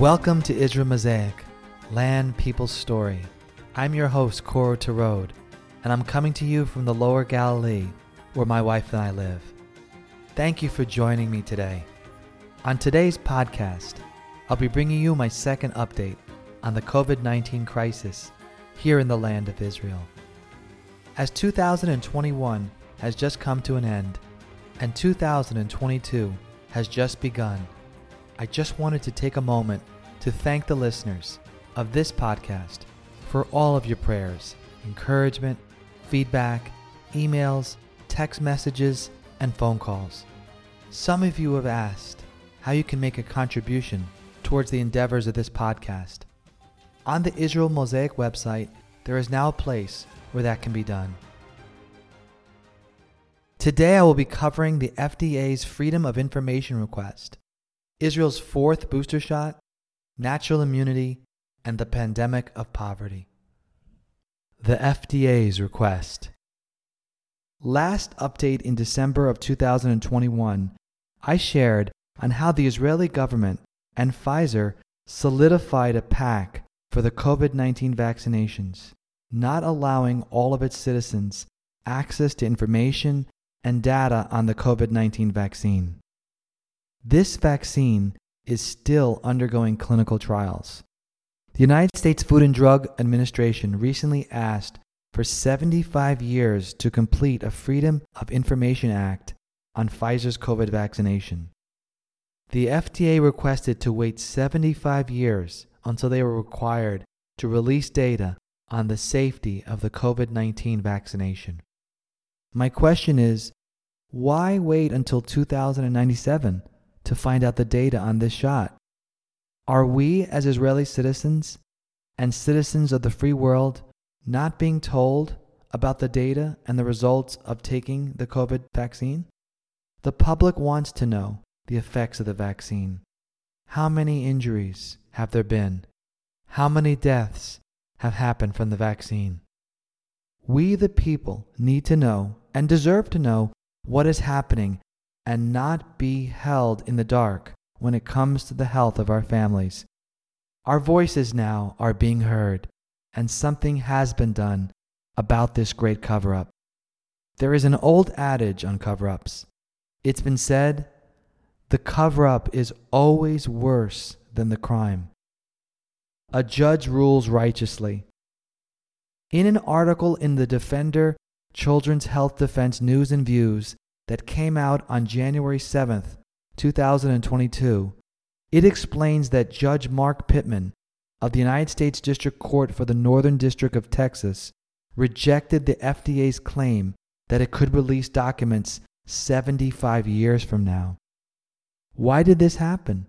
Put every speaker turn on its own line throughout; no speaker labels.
Welcome to Israel Mosaic, Land People's Story. I'm your host, Koro Tarod, and I'm coming to you from the Lower Galilee, where my wife and I live. Thank you for joining me today. On today's podcast, I'll be bringing you my second update on the COVID 19 crisis here in the land of Israel. As 2021 has just come to an end and 2022 has just begun, I just wanted to take a moment to thank the listeners of this podcast for all of your prayers, encouragement, feedback, emails, text messages, and phone calls. Some of you have asked how you can make a contribution towards the endeavors of this podcast. On the Israel Mosaic website, there is now a place where that can be done. Today I will be covering the FDA's Freedom of Information request, Israel's fourth booster shot, natural immunity, and the pandemic of poverty. The FDA's request. Last update in December of 2021, I shared on how the Israeli government and Pfizer solidified a pact for the COVID 19 vaccinations, not allowing all of its citizens access to information and data on the COVID 19 vaccine. This vaccine is still undergoing clinical trials. The United States Food and Drug Administration recently asked for 75 years to complete a Freedom of Information Act on Pfizer's COVID vaccination. The FDA requested to wait 75 years until they were required to release data on the safety of the COVID 19 vaccination. My question is why wait until 2097 to find out the data on this shot? Are we, as Israeli citizens and citizens of the free world, not being told about the data and the results of taking the COVID vaccine? The public wants to know the effects of the vaccine. How many injuries have there been? How many deaths have happened from the vaccine? We, the people, need to know and deserve to know what is happening and not be held in the dark when it comes to the health of our families. Our voices now are being heard, and something has been done about this great cover up. There is an old adage on cover ups. It's been said the cover up is always worse than the crime. A judge rules righteously. In an article in the Defender Children's Health Defense News and Views that came out on January 7th, 2022, it explains that Judge Mark Pittman of the United States District Court for the Northern District of Texas rejected the FDA's claim that it could release documents 75 years from now. Why did this happen?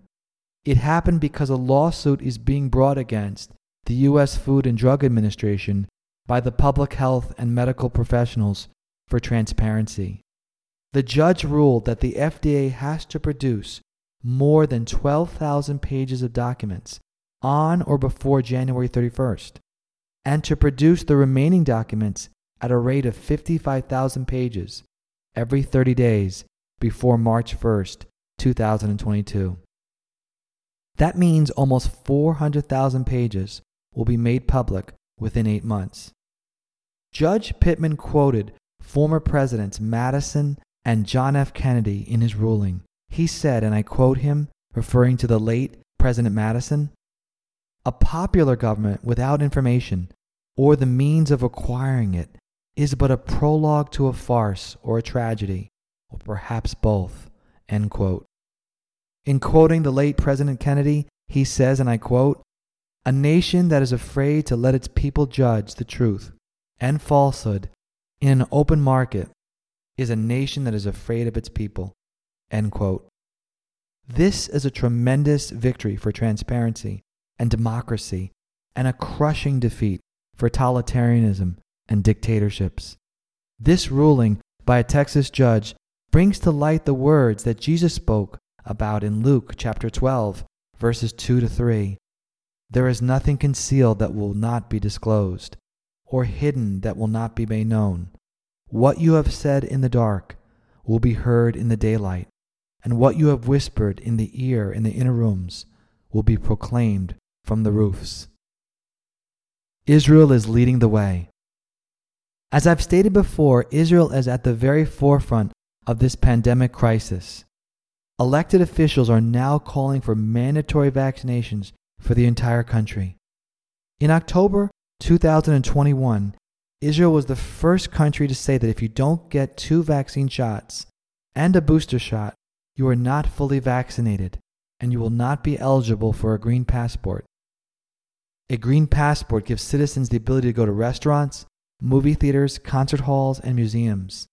It happened because a lawsuit is being brought against the U.S. Food and Drug Administration by the public health and medical professionals for transparency. The judge ruled that the FDA has to produce more than 12,000 pages of documents on or before January 31st, and to produce the remaining documents at a rate of 55,000 pages every 30 days before March 1st, 2022. That means almost 400,000 pages will be made public within eight months. Judge Pittman quoted former Presidents Madison and John F. Kennedy in his ruling. He said, and I quote him, referring to the late President Madison A popular government without information or the means of acquiring it is but a prologue to a farce or a tragedy, or perhaps both. Quote. In quoting the late President Kennedy, he says, and I quote, A nation that is afraid to let its people judge the truth and falsehood in an open market is a nation that is afraid of its people. End quote. This is a tremendous victory for transparency and democracy and a crushing defeat for totalitarianism and dictatorships. This ruling by a Texas judge brings to light the words that Jesus spoke about in Luke chapter 12, verses 2 to 3. There is nothing concealed that will not be disclosed, or hidden that will not be made known. What you have said in the dark will be heard in the daylight, and what you have whispered in the ear in the inner rooms will be proclaimed from the roofs. Israel is leading the way. As I've stated before, Israel is at the very forefront of this pandemic crisis. Elected officials are now calling for mandatory vaccinations for the entire country. In October 2021, Israel was the first country to say that if you don't get two vaccine shots and a booster shot, you are not fully vaccinated and you will not be eligible for a green passport. A green passport gives citizens the ability to go to restaurants, movie theaters, concert halls, and museums.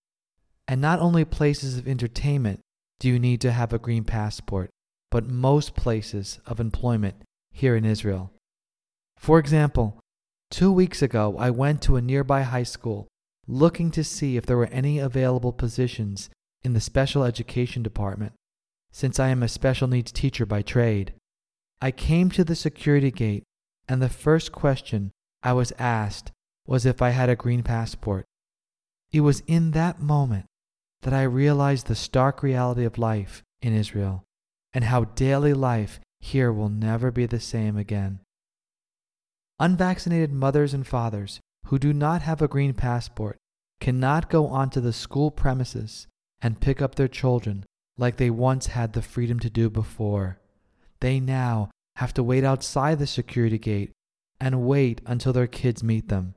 And not only places of entertainment do you need to have a green passport, but most places of employment here in Israel. For example, two weeks ago I went to a nearby high school looking to see if there were any available positions in the special education department, since I am a special needs teacher by trade. I came to the security gate, and the first question I was asked was if I had a green passport. It was in that moment that I realized the stark reality of life in Israel and how daily life here will never be the same again. Unvaccinated mothers and fathers who do not have a green passport cannot go onto the school premises and pick up their children like they once had the freedom to do before. They now have to wait outside the security gate and wait until their kids meet them.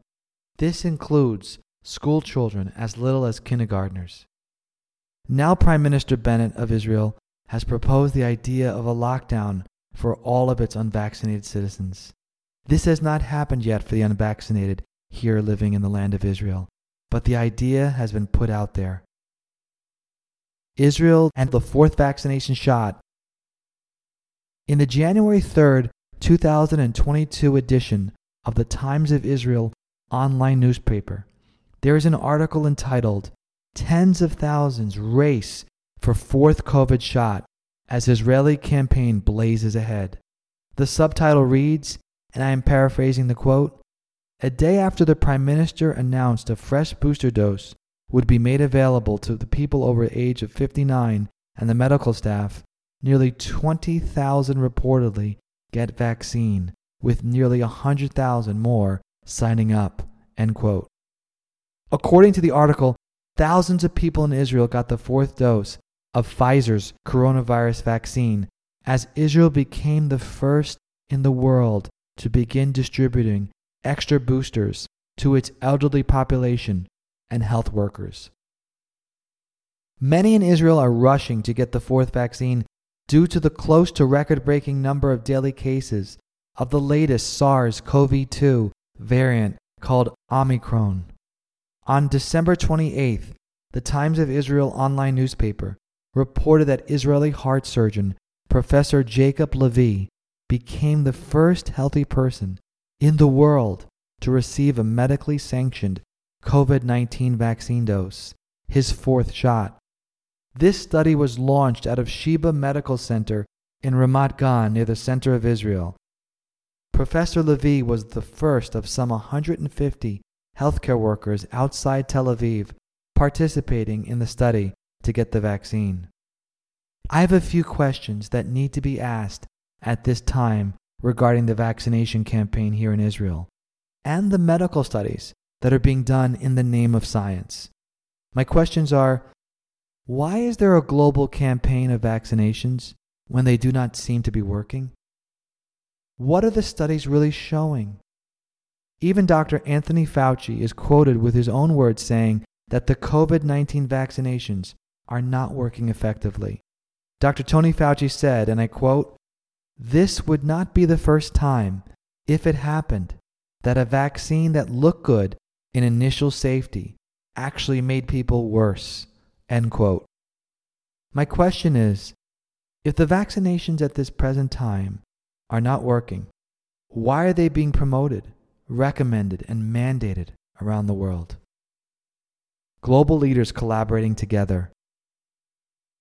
This includes school children as little as kindergartners. Now, Prime Minister Bennett of Israel has proposed the idea of a lockdown for all of its unvaccinated citizens. This has not happened yet for the unvaccinated here living in the land of Israel, but the idea has been put out there. Israel and the fourth vaccination shot. In the January 3rd, 2022 edition of the Times of Israel online newspaper, there is an article entitled Tens of Thousands Race for Fourth COVID Shot as Israeli Campaign Blazes Ahead. The subtitle reads, and I am paraphrasing the quote A day after the Prime Minister announced a fresh booster dose would be made available to the people over the age of 59 and the medical staff, nearly 20,000 reportedly get vaccine, with nearly 100,000 more signing up. End quote. According to the article, thousands of people in Israel got the fourth dose of Pfizer's coronavirus vaccine as Israel became the first in the world to begin distributing extra boosters to its elderly population and health workers. Many in Israel are rushing to get the fourth vaccine due to the close to record breaking number of daily cases of the latest SARS CoV 2 variant called Omicron. On December 28th, the Times of Israel online newspaper reported that Israeli heart surgeon Professor Jacob Lavee became the first healthy person in the world to receive a medically sanctioned COVID 19 vaccine dose, his fourth shot. This study was launched out of Sheba Medical Center in Ramat Gan near the center of Israel. Professor Lavee was the first of some 150 healthcare workers outside Tel Aviv participating in the study to get the vaccine. I have a few questions that need to be asked at this time regarding the vaccination campaign here in Israel and the medical studies that are being done in the name of science. My questions are why is there a global campaign of vaccinations when they do not seem to be working? What are the studies really showing? Even Dr. Anthony Fauci is quoted with his own words saying that the COVID 19 vaccinations are not working effectively. Dr. Tony Fauci said, and I quote, This would not be the first time, if it happened, that a vaccine that looked good in initial safety actually made people worse. End quote. My question is if the vaccinations at this present time are not working, why are they being promoted, recommended, and mandated around the world? Global leaders collaborating together.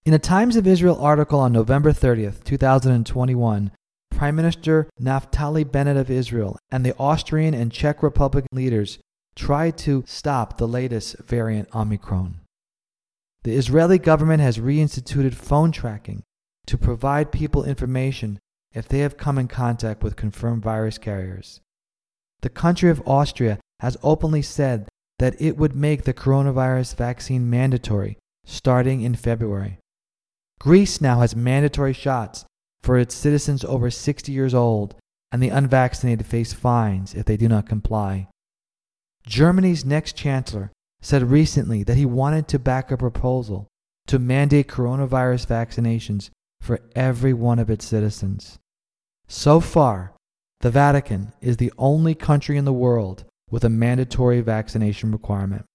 In a Times of Israel article on November 30th, 2021, Prime Minister Naftali Bennett of Israel and the Austrian and Czech Republic leaders tried to stop the latest variant Omicron. The Israeli government has reinstituted phone tracking to provide people information if they have come in contact with confirmed virus carriers. The country of Austria has openly said that it would make the coronavirus vaccine mandatory starting in February. Greece now has mandatory shots for its citizens over 60 years old, and the unvaccinated face fines if they do not comply. Germany's next chancellor said recently that he wanted to back a proposal to mandate coronavirus vaccinations for every one of its citizens. So far, the Vatican is the only country in the world with a mandatory vaccination requirement.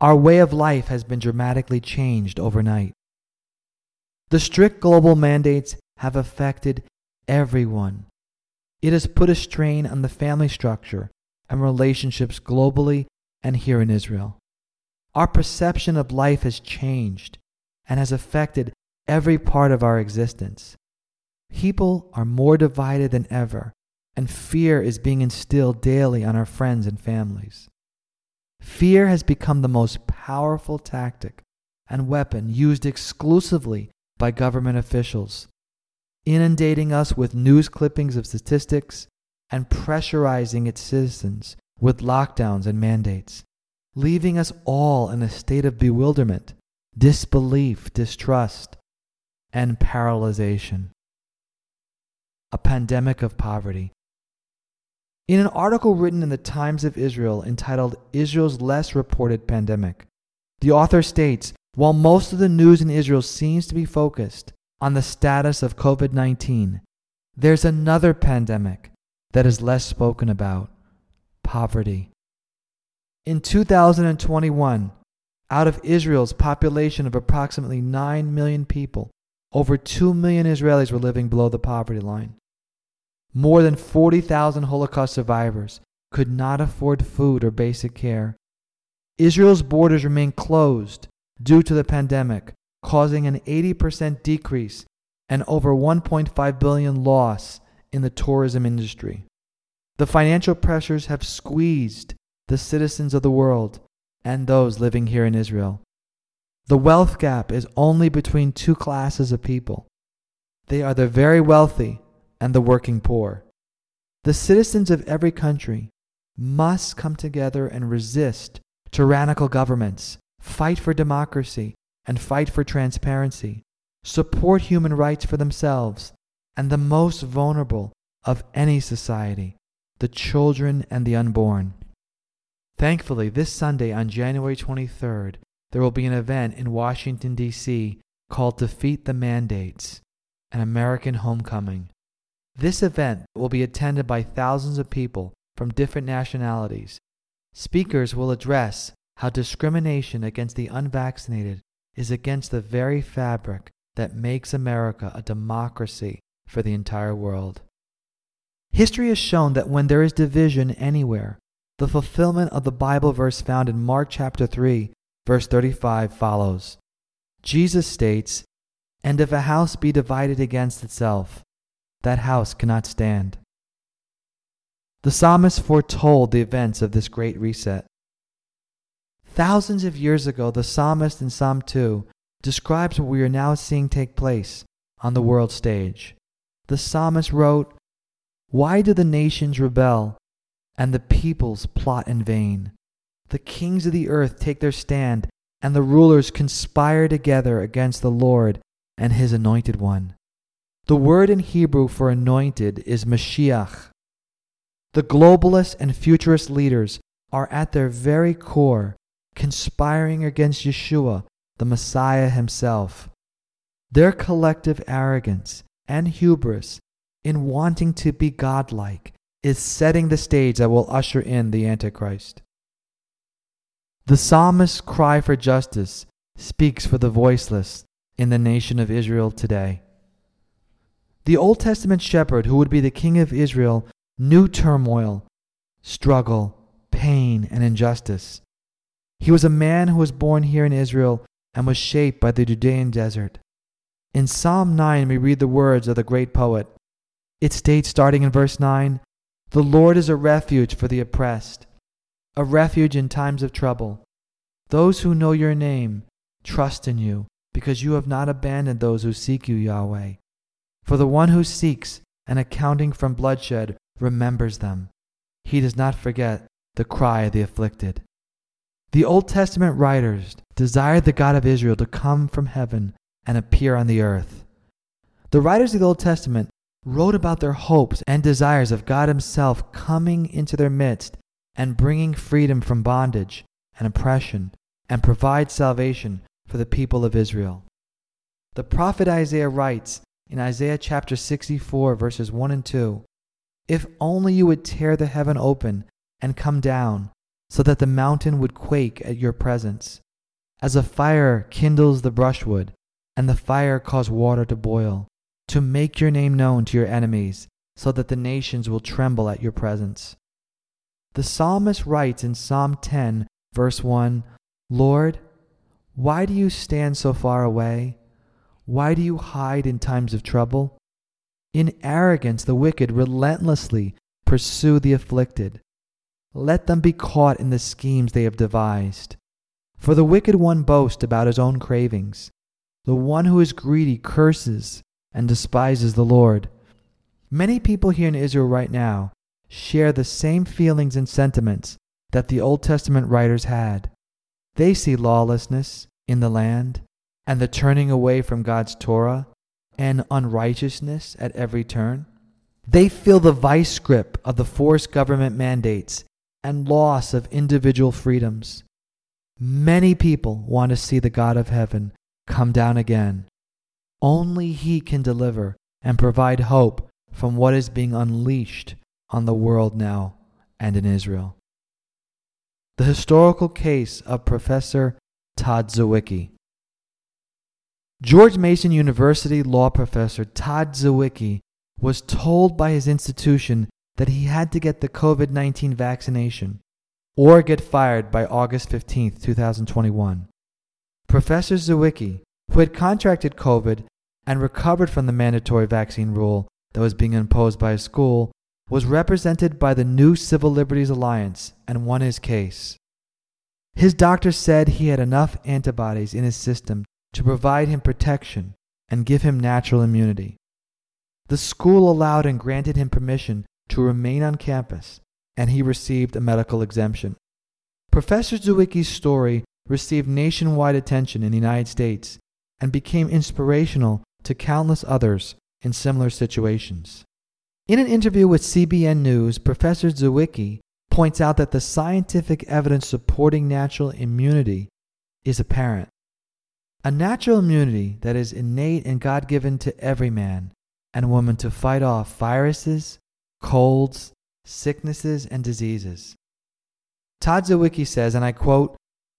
Our way of life has been dramatically changed overnight. The strict global mandates have affected everyone. It has put a strain on the family structure and relationships globally and here in Israel. Our perception of life has changed and has affected every part of our existence. People are more divided than ever, and fear is being instilled daily on our friends and families. Fear has become the most powerful tactic and weapon used exclusively by government officials, inundating us with news clippings of statistics and pressurizing its citizens with lockdowns and mandates, leaving us all in a state of bewilderment, disbelief, distrust, and paralyzation. A pandemic of poverty. In an article written in the Times of Israel entitled Israel's Less Reported Pandemic, the author states while most of the news in Israel seems to be focused on the status of COVID 19, there's another pandemic that is less spoken about poverty. In 2021, out of Israel's population of approximately 9 million people, over 2 million Israelis were living below the poverty line. More than 40,000 Holocaust survivors could not afford food or basic care. Israel's borders remain closed due to the pandemic, causing an 80% decrease and over 1.5 billion loss in the tourism industry. The financial pressures have squeezed the citizens of the world and those living here in Israel. The wealth gap is only between two classes of people. They are the very wealthy and the working poor. The citizens of every country must come together and resist tyrannical governments, fight for democracy, and fight for transparency, support human rights for themselves and the most vulnerable of any society the children and the unborn. Thankfully, this Sunday on January 23rd, there will be an event in Washington, D.C. called Defeat the Mandates An American Homecoming. This event will be attended by thousands of people from different nationalities. Speakers will address how discrimination against the unvaccinated is against the very fabric that makes America a democracy for the entire world. History has shown that when there is division anywhere, the fulfillment of the Bible verse found in Mark chapter 3, verse 35 follows. Jesus states, And if a house be divided against itself, that house cannot stand. The psalmist foretold the events of this great reset. Thousands of years ago, the psalmist in Psalm 2 describes what we are now seeing take place on the world stage. The psalmist wrote, why do the nations rebel and the peoples plot in vain? The kings of the earth take their stand, and the rulers conspire together against the Lord and his anointed one. The word in Hebrew for anointed is Mashiach. The globalist and futurist leaders are at their very core conspiring against Yeshua, the Messiah himself. Their collective arrogance and hubris in wanting to be godlike is setting the stage that will usher in the Antichrist. The psalmist's cry for justice speaks for the voiceless in the nation of Israel today. The Old Testament shepherd who would be the king of Israel knew turmoil, struggle, pain, and injustice. He was a man who was born here in Israel and was shaped by the Judean desert. In Psalm 9, we read the words of the great poet it states, starting in verse 9, The Lord is a refuge for the oppressed, a refuge in times of trouble. Those who know your name trust in you, because you have not abandoned those who seek you, Yahweh. For the one who seeks an accounting from bloodshed remembers them. He does not forget the cry of the afflicted. The Old Testament writers desired the God of Israel to come from heaven and appear on the earth. The writers of the Old Testament wrote about their hopes and desires of God Himself coming into their midst and bringing freedom from bondage and oppression and provide salvation for the people of Israel. The prophet Isaiah writes in Isaiah chapter 64, verses 1 and 2 If only you would tear the heaven open and come down, so that the mountain would quake at your presence. As a fire kindles the brushwood, and the fire cause water to boil, to make your name known to your enemies, so that the nations will tremble at your presence. The psalmist writes in Psalm 10, verse 1 Lord, why do you stand so far away? Why do you hide in times of trouble? In arrogance, the wicked relentlessly pursue the afflicted. Let them be caught in the schemes they have devised. For the wicked one boasts about his own cravings. The one who is greedy curses and despises the Lord. Many people here in Israel right now share the same feelings and sentiments that the Old Testament writers had. They see lawlessness in the land and the turning away from God's Torah and unrighteousness at every turn. They feel the vice grip of the forced government mandates and loss of individual freedoms. Many people want to see the God of heaven come down again. Only He can deliver and provide hope from what is being unleashed on the world now and in Israel. The historical case of Professor Todd Zywicki. George Mason University law professor Todd Zywicki was told by his institution that he had to get the COVID 19 vaccination or get fired by August 15, 2021. Professor Zywicki, who had contracted COVID and recovered from the mandatory vaccine rule that was being imposed by his school, was represented by the New Civil Liberties Alliance and won his case. His doctor said he had enough antibodies in his system to provide him protection and give him natural immunity. The school allowed and granted him permission to remain on campus, and he received a medical exemption. Professor Zywicki's story received nationwide attention in the United States and became inspirational to countless others in similar situations. In an interview with CBN News, Professor Zywicki points out that the scientific evidence supporting natural immunity is apparent. A natural immunity that is innate and God given to every man and woman to fight off viruses, colds, sicknesses, and diseases. Todd Zywicki says, and I quote,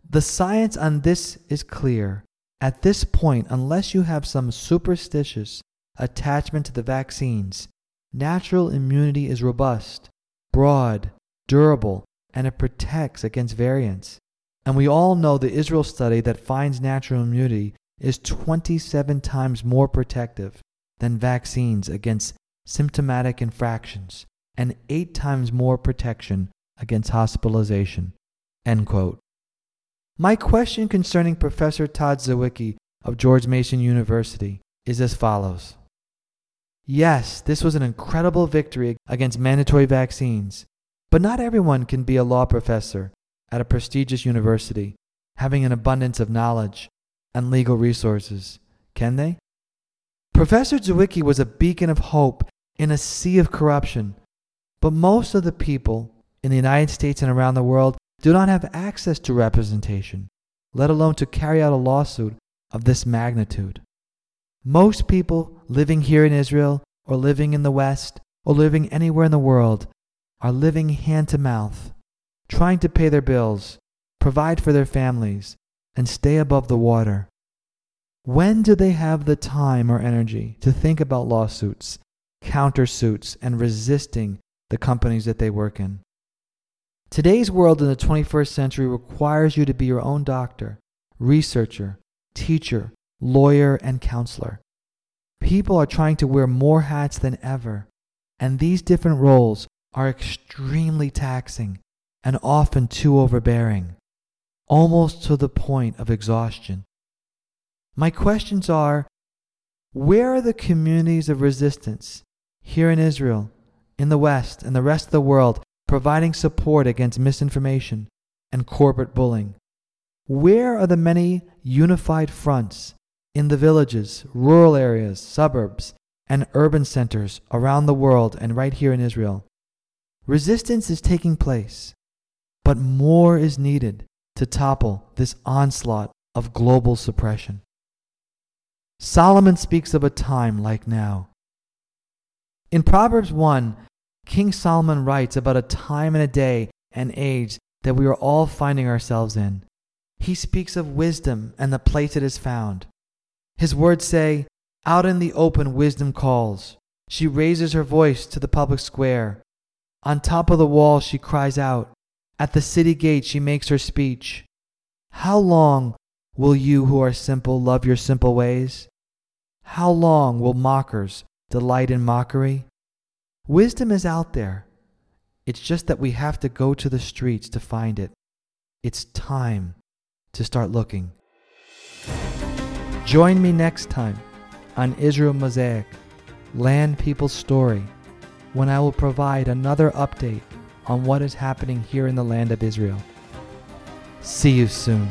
The science on this is clear. At this point, unless you have some superstitious attachment to the vaccines, natural immunity is robust, broad, durable, and it protects against variants. And we all know the Israel study that finds natural immunity is 27 times more protective than vaccines against symptomatic infractions and eight times more protection against hospitalization. End quote. My question concerning Professor Todd Zywicki of George Mason University is as follows. Yes, this was an incredible victory against mandatory vaccines, but not everyone can be a law professor at a prestigious university, having an abundance of knowledge and legal resources, can they? Professor Zywicki was a beacon of hope in a sea of corruption, but most of the people in the United States and around the world do not have access to representation, let alone to carry out a lawsuit of this magnitude. Most people living here in Israel, or living in the West, or living anywhere in the world, are living hand to mouth, trying to pay their bills, provide for their families, and stay above the water. When do they have the time or energy to think about lawsuits, countersuits, and resisting the companies that they work in? Today's world in the 21st century requires you to be your own doctor, researcher, teacher, lawyer, and counselor. People are trying to wear more hats than ever, and these different roles are extremely taxing and often too overbearing, almost to the point of exhaustion. My questions are Where are the communities of resistance here in Israel, in the West, and the rest of the world providing support against misinformation and corporate bullying? Where are the many unified fronts in the villages, rural areas, suburbs, and urban centers around the world and right here in Israel? Resistance is taking place, but more is needed to topple this onslaught of global suppression. Solomon speaks of a time like now. In Proverbs 1, King Solomon writes about a time and a day and age that we are all finding ourselves in. He speaks of wisdom and the place it is found. His words say, Out in the open, wisdom calls. She raises her voice to the public square. On top of the wall, she cries out. At the city gate, she makes her speech. How long will you who are simple love your simple ways? How long will mockers delight in mockery? Wisdom is out there. It's just that we have to go to the streets to find it. It's time to start looking. Join me next time on Israel Mosaic, Land People's Story, when I will provide another update on what is happening here in the land of Israel. See you soon.